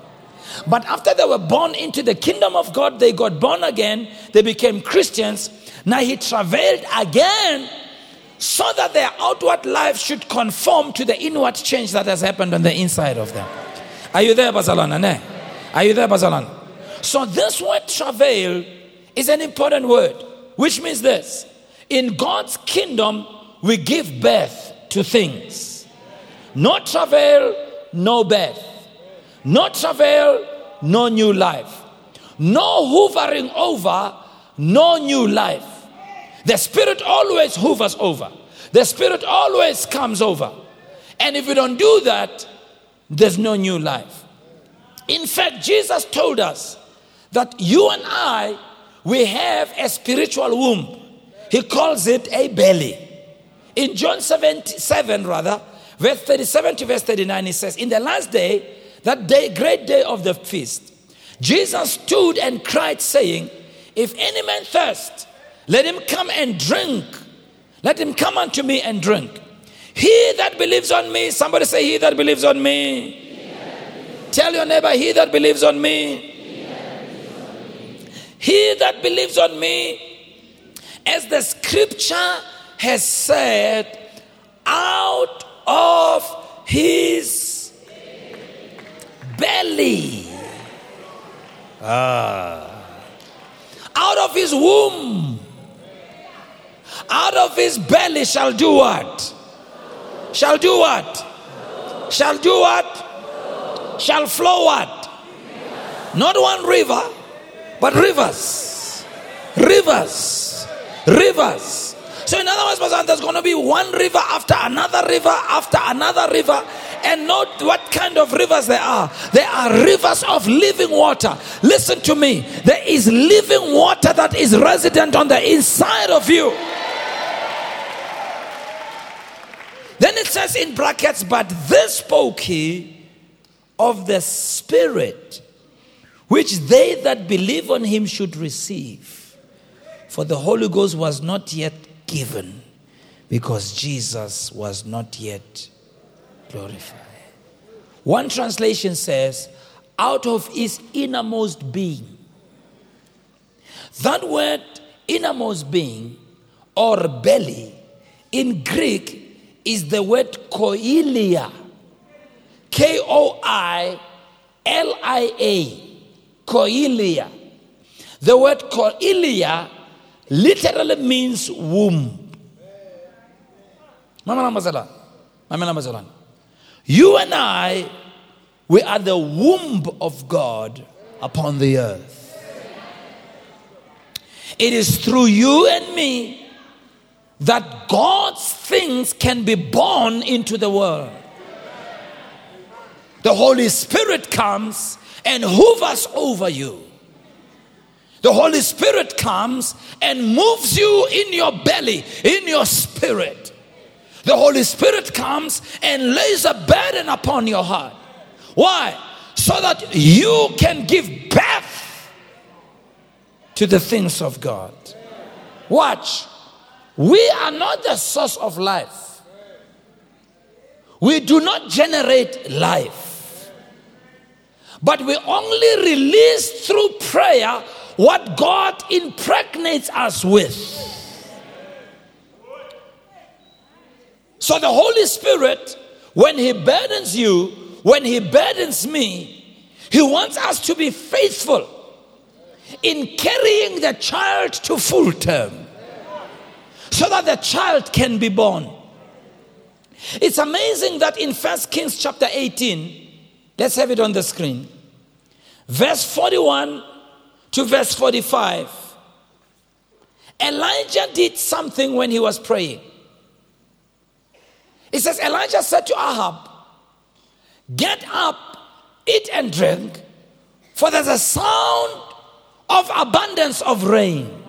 But after they were born into the kingdom of God, they got born again, they became Christians. Now he travailed again so that their outward life should conform to the inward change that has happened on the inside of them. Are you there, Bazalwane? Ne? Are you there, Bazalwane? So this word travail is an important word, which means this. In God's kingdom, we give birth to things. No travail, no birth. No travail, no new life. No hovering over, no new life. The Spirit always hovers over. The Spirit always comes over. And if we don't do that, there's no new life. In fact, Jesus told us that you and I, we have a spiritual womb. He calls it a belly. In John 7, 7 rather, verse 37 to verse 39, he says, In the last day, that day, great day of the feast, Jesus stood and cried, saying, If any man thirst, let him come and drink. Let him come unto me and drink. He that believes on me, somebody say, He that believes on me. Tell your neighbor, He that believes on me. He that believes on me, as the scripture has said, out of his belly. Ah. Out of his womb. Out of his belly shall do what? Shall do what? Shall do what? Shall flow what? Not one river, but rivers. Rivers. Rivers. So, in other words, there's going to be one river after another river after another river and note what kind of rivers they are. They are rivers of living water. Listen to me. There is living water that is resident on the inside of you. Then it says in brackets, but this spoke he of the Spirit, which they that believe on him should receive. For the Holy Ghost was not yet given, because Jesus was not yet glorified. One translation says, out of his innermost being. That word, innermost being or belly, in Greek is the word koilia. K O I L I A. Koilia. The word koilia literally means womb. Mama Mama Mama you and I, we are the womb of God upon the earth. It is through you and me that God's things can be born into the world. The Holy Spirit comes and hovers over you. The Holy Spirit comes and moves you in your belly, in your spirit the Holy Spirit comes and lays a burden upon your heart. Why? So that you can give birth to the things of God. Watch. We are not the source of life. We do not generate life. But we only release through prayer what God impregnates us with. So the Holy Spirit, when He burdens you, when He burdens me, He wants us to be faithful in carrying the child to full term so that the child can be born. It's amazing that in First Kings chapter 18, let's have it on the screen, verse 41 to verse 45, Elijah did something when he was praying. It says, Elijah said to Ahab, Get up, eat and drink, for there's a sound of abundance of rain.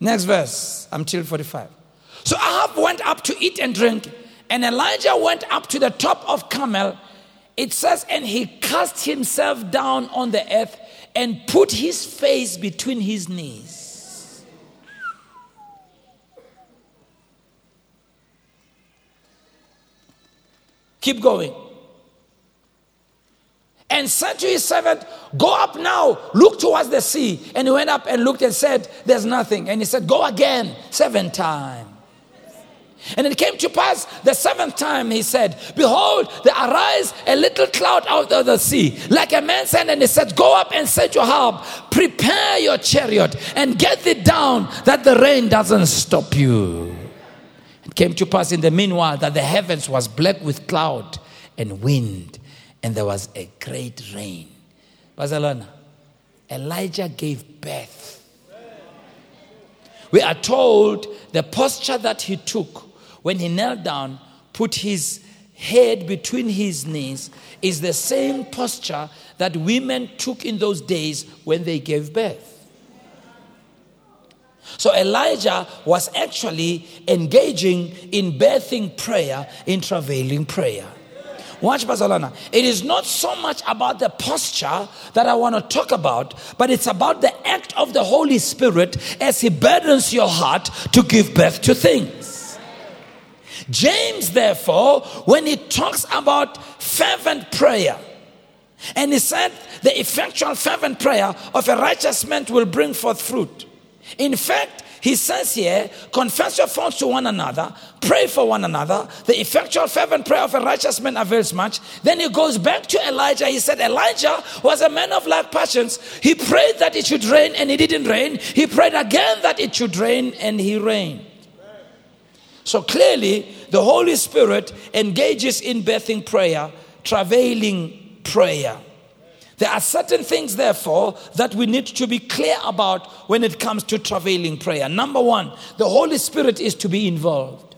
Next verse, until 45. So Ahab went up to eat and drink, and Elijah went up to the top of Carmel. It says, and he cast himself down on the earth and put his face between his knees. Keep going and said to his servant, Go up now, look towards the sea. And he went up and looked and said, There's nothing. And he said, Go again, seven times. And it came to pass the seventh time he said, Behold, there arise a little cloud out of the sea, like a man said, and he said, Go up and set your harp, prepare your chariot, and get it down that the rain doesn't stop you. Came to pass in the meanwhile that the heavens was black with cloud and wind and there was a great rain. Bazalwane, Elijah gave birth. We are told the posture that he took when he knelt down, put his head between his knees, is the same posture that women took in those days when they gave birth. So Elijah was actually engaging in birthing prayer, in travailing prayer. Watch Bazalwane. It is not so much about the posture that I want to talk about, but it's about the act of the Holy Spirit as He burdens your heart to give birth to things. James, therefore, when he talks about fervent prayer, and he said, the effectual fervent prayer of a righteous man will bring forth fruit. In fact, he says here, confess your faults to one another, pray for one another. The effectual, fervent prayer of a righteous man avails much. Then he goes back to Elijah. He said, Elijah was a man of like passions. He prayed that it should rain and it didn't rain. He prayed again that it should rain and he rained. So clearly, the Holy Spirit engages in birthing prayer, travailing prayer. There are certain things, therefore, that we need to be clear about when it comes to travailing prayer. Number one, the Holy Spirit is to be involved.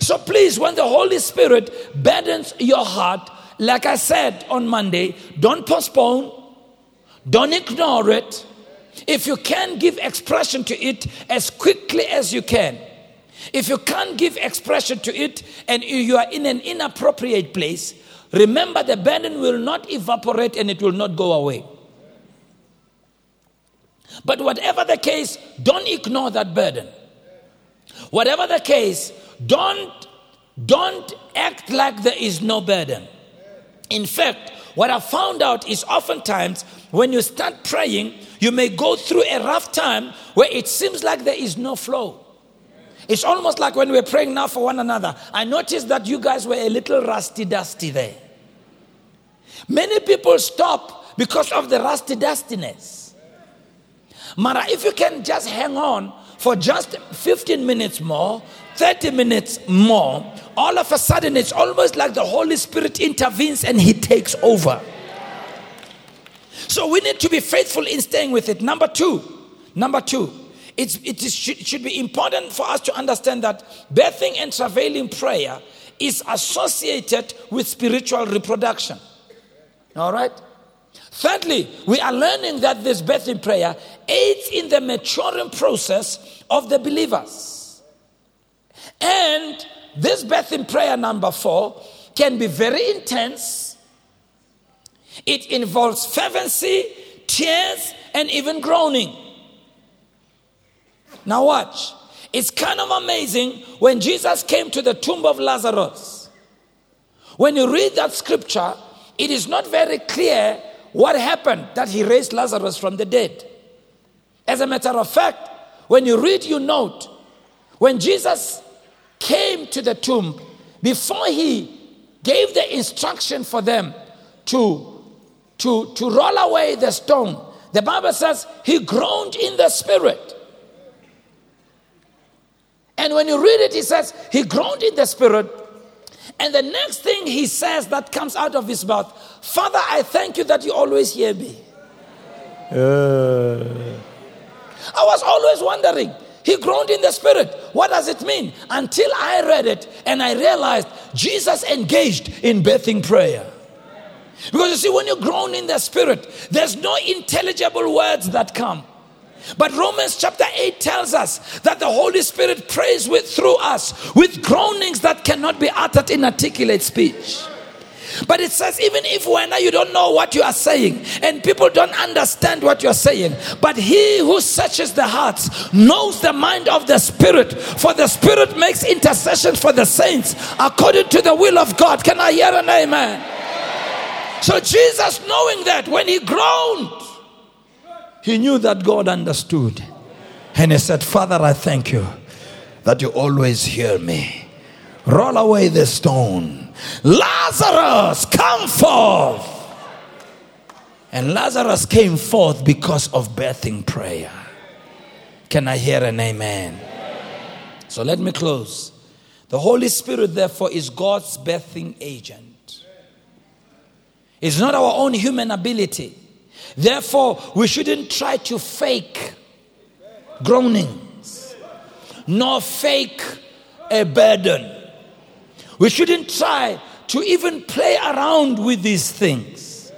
So please, when the Holy Spirit burdens your heart, like I said on Monday, don't postpone, don't ignore it. If you can, give expression to it as quickly as you can. If you can't give expression to it and you are in an inappropriate place, Remember, the burden will not evaporate and it will not go away. But whatever the case, don't ignore that burden. Whatever the case, don't don't act like there is no burden. In fact, what I found out is oftentimes when you start praying, you may go through a rough time where it seems like there is no flow. It's almost like when we're praying now for one another. I noticed that you guys were a little rusty dusty there. Many people stop because of the rusty dustiness. Mara, if you can just hang on for just 15 minutes more, 30 minutes more, all of a sudden it's almost like the Holy Spirit intervenes and He takes over. So we need to be faithful in staying with it. Number two, number two, it's, it is, should, should be important for us to understand that birthing and travailing prayer is associated with spiritual reproduction. All right? Thirdly, we are learning that this birthing prayer aids in the maturing process of the believers. And this birthing prayer, number four, can be very intense. It involves fervency, tears, and even groaning. Now, watch. It's kind of amazing when Jesus came to the tomb of Lazarus. When you read that scripture, it is not very clear what happened that he raised Lazarus from the dead. As a matter of fact, when you read, you note when Jesus came to the tomb, before he gave the instruction for them to, to, to roll away the stone, the Bible says he groaned in the spirit. And when you read it, he says he groaned in the spirit. And the next thing he says that comes out of his mouth, Father, I thank you that you always hear me. Uh. I was always wondering. He groaned in the spirit. What does it mean? Until I read it and I realized Jesus engaged in birthing prayer. Because you see, when you groan in the spirit, there's no intelligible words that come. But Romans chapter 8 tells us that the Holy Spirit prays with through us with groanings that cannot be uttered in articulate speech. But it says, even if when you don't know what you are saying and people don't understand what you're saying, but he who searches the hearts knows the mind of the Spirit, for the Spirit makes intercession for the saints according to the will of God. Can I hear an amen? So, Jesus, knowing that when he groaned, he knew that God understood. And he said, Father, I thank you that you always hear me. Roll away the stone. Lazarus, come forth. And Lazarus came forth because of birthing prayer. Can I hear an amen? So let me close. The Holy Spirit, therefore, is God's birthing agent. It's not our own human ability. Therefore, we shouldn't try to fake groanings, nor fake a burden. We shouldn't try to even play around with these things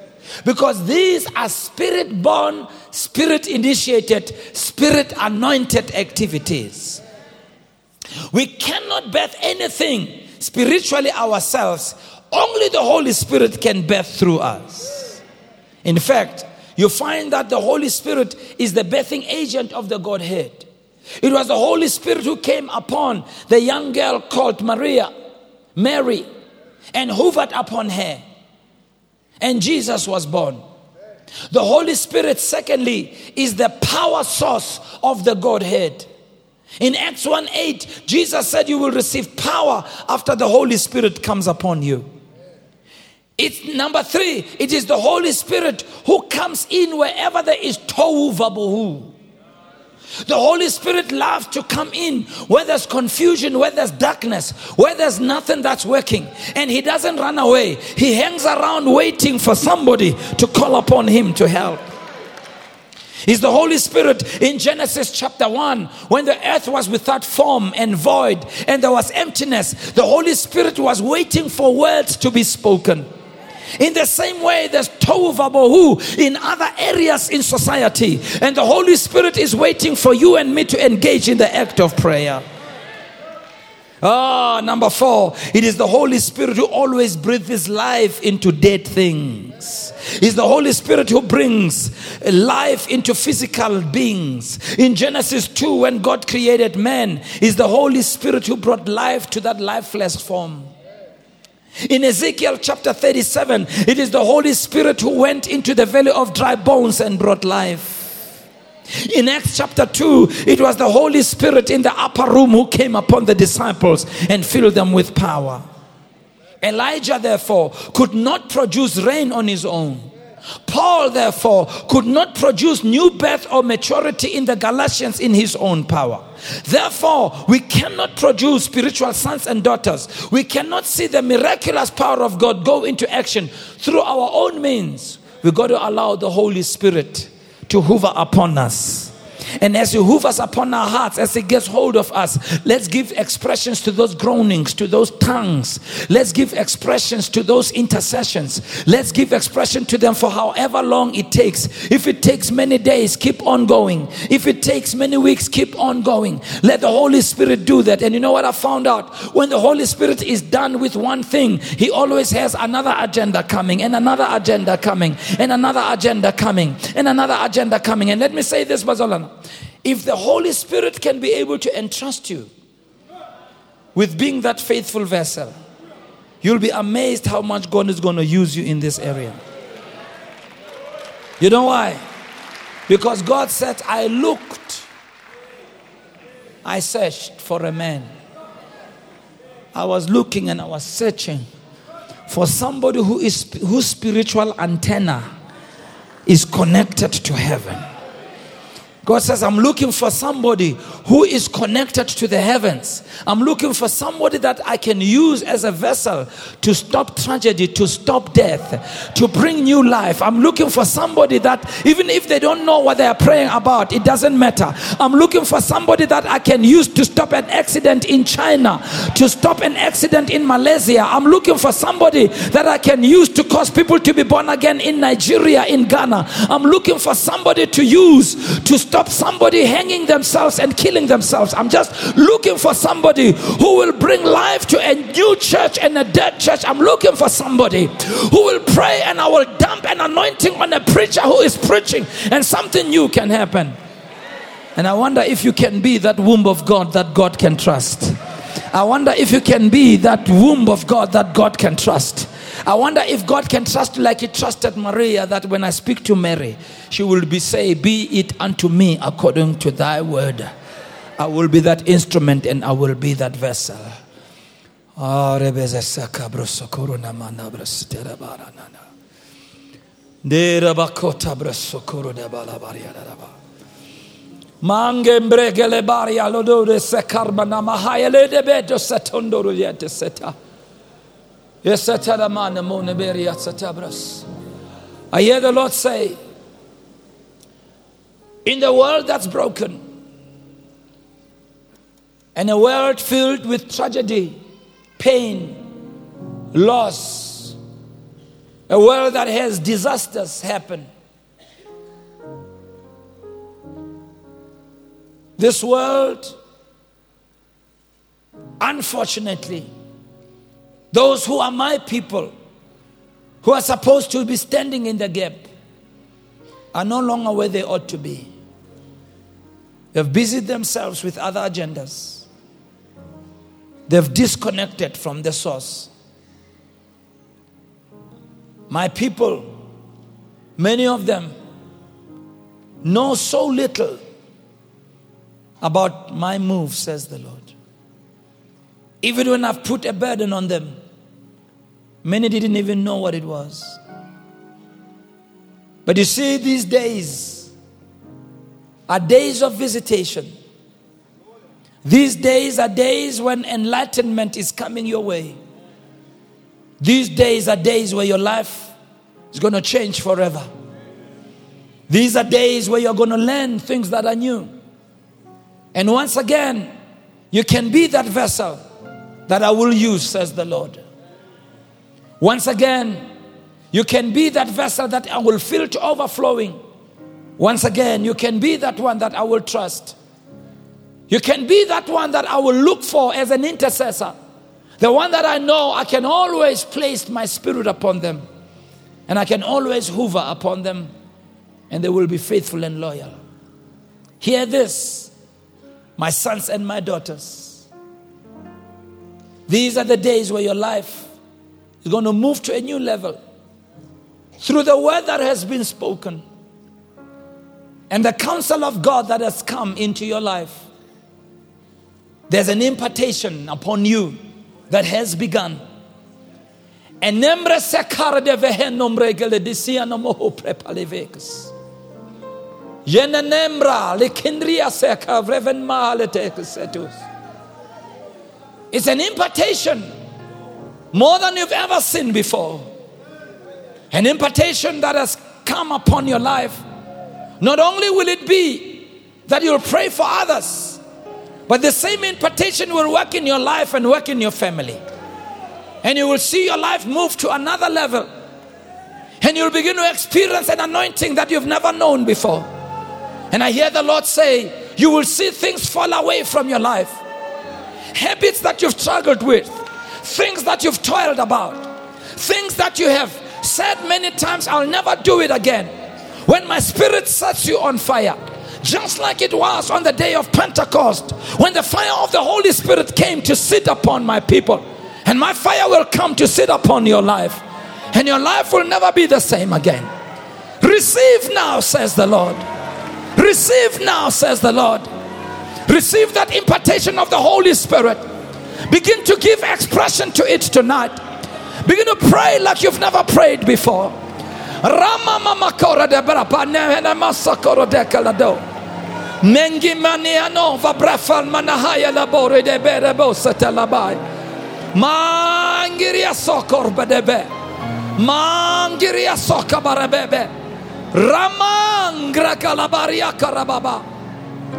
because these are spirit born, spirit initiated, spirit anointed activities. We cannot birth anything spiritually ourselves, only the Holy Spirit can birth through us. In fact, you find that the Holy Spirit is the birthing agent of the Godhead. It was the Holy Spirit who came upon the young girl called Maria, Mary, and hovered upon her. And Jesus was born. The Holy Spirit, secondly, is the power source of the Godhead. In Acts 1 8, Jesus said, You will receive power after the Holy Spirit comes upon you. It's number three, it is the Holy Spirit who comes in wherever there is tohu vabohu. The Holy Spirit loves to come in where there's confusion, where there's darkness, where there's nothing that's working. And He doesn't run away, He hangs around waiting for somebody to call upon Him to help. Is the Holy Spirit in Genesis chapter 1 when the earth was without form and void and there was emptiness. The Holy Spirit was waiting for words to be spoken. In the same way, there's tohu vabohu in other areas in society, and the Holy Spirit is waiting for you and me to engage in the act of prayer. Ah, number four, it is the Holy Spirit who always breathes life into dead things. It's the Holy Spirit who brings life into physical beings. In Genesis 2, when God created man, it's the Holy Spirit who brought life to that lifeless form. In Ezekiel chapter 37, it is the Holy Spirit who went into the valley of dry bones and brought life. In Acts chapter 2, it was the Holy Spirit in the upper room who came upon the disciples and filled them with power. Elijah, therefore, could not produce rain on his own. Paul, therefore, could not produce new birth or maturity in the Galatians in his own power. Therefore, we cannot produce spiritual sons and daughters. We cannot see the miraculous power of God go into action through our own means. We've got to allow the Holy Spirit to hover upon us. And as He hovers upon our hearts, as He gets hold of us, let's give expressions to those groanings, to those tongues. Let's give expressions to those intercessions. Let's give expression to them for however long it takes. If it takes many days, keep on going. If it takes many weeks, keep on going. Let the Holy Spirit do that. And you know what I found out? When the Holy Spirit is done with one thing, He always has another agenda coming, and another agenda coming, and another agenda coming, and another agenda coming. And let me say this, Bazalwane. If the Holy Spirit can be able to entrust you with being that faithful vessel, you'll be amazed how much God is going to use you in this area. You know why? Because God said, I looked, I searched for a man. I was looking and I was searching for somebody who is whose spiritual antenna is connected to heaven. God says, I'm looking for somebody who is connected to the heavens. I'm looking for somebody that I can use as a vessel to stop tragedy, to stop death, to bring new life. I'm looking for somebody that, even if they don't know what they are praying about, it doesn't matter. I'm looking for somebody that I can use to stop an accident in China, to stop an accident in Malaysia. I'm looking for somebody that I can use to cause people to be born again in Nigeria, in Ghana. I'm looking for somebody to use to stop stop somebody hanging themselves and killing themselves. I'm just looking for somebody who will bring life to a new church and a dead church. I'm looking for somebody who will pray and I will dump an anointing on a preacher who is preaching and something new can happen. And I wonder if you can be that womb of God that God can trust. I wonder if you can be that womb of God that God can trust. I wonder if God can trust you like He trusted Maria, that when I speak to Mary, she will be say, Be it unto me according to thy word. I will be that instrument and I will be that vessel. Mange mbregele baria lodore se karbana mahaya de beto setondoro yete seta. I hear the Lord say, in the world that's broken, and a world filled with tragedy, pain, loss, a world that has disasters happen. This world, unfortunately, those who are my people, who are supposed to be standing in the gap, are no longer where they ought to be. They've busied themselves with other agendas. They've disconnected from the source. My people, many of them, know so little about my move, says the Lord. Even when I've put a burden on them, many didn't even know what it was. But you see, these days are days of visitation. These days are days when enlightenment is coming your way. These days are days where your life is going to change forever. These are days where you're going to learn things that are new. And once again, you can be that vessel that I will use, says the Lord. Once again, you can be that vessel that I will fill to overflowing. Once again, you can be that one that I will trust. You can be that one that I will look for as an intercessor. The one that I know I can always place my spirit upon them. And I can always hover upon them. And they will be faithful and loyal. Hear this, my sons and my daughters. These are the days where your life is going to move to a new level through the word that has been spoken and the counsel of God that has come into your life. There's an impartation upon you that has begun. It's an impartation more than you've ever seen before. An impartation that has come upon your life. Not only will it be that you'll pray for others, but the same impartation will work in your life and work in your family. And you will see your life move to another level. And you'll begin to experience an anointing that you've never known before. And I hear the Lord say, You will see things fall away from your life habits that you've struggled with, things that you've toiled about, things that you have said many times, I'll never do it again. When my spirit sets you on fire, Just like it was on the day of Pentecost, when the fire of the Holy Spirit came to sit upon my people. And my fire will come to sit upon your life. And your life will never be the same again. Receive now, says the Lord. Receive now, says the Lord. Receive that impartation of the Holy Spirit. Begin to give expression to it tonight. Begin to pray like you've never prayed before. Mengi maniano va brafal manahaya labore de berebo satelabai. Mangiria sokor bedebe. Mangiria soka barebebe. Ramangra kalabaria karababa.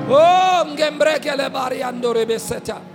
Oh, ngembreke le bariando rebeseta.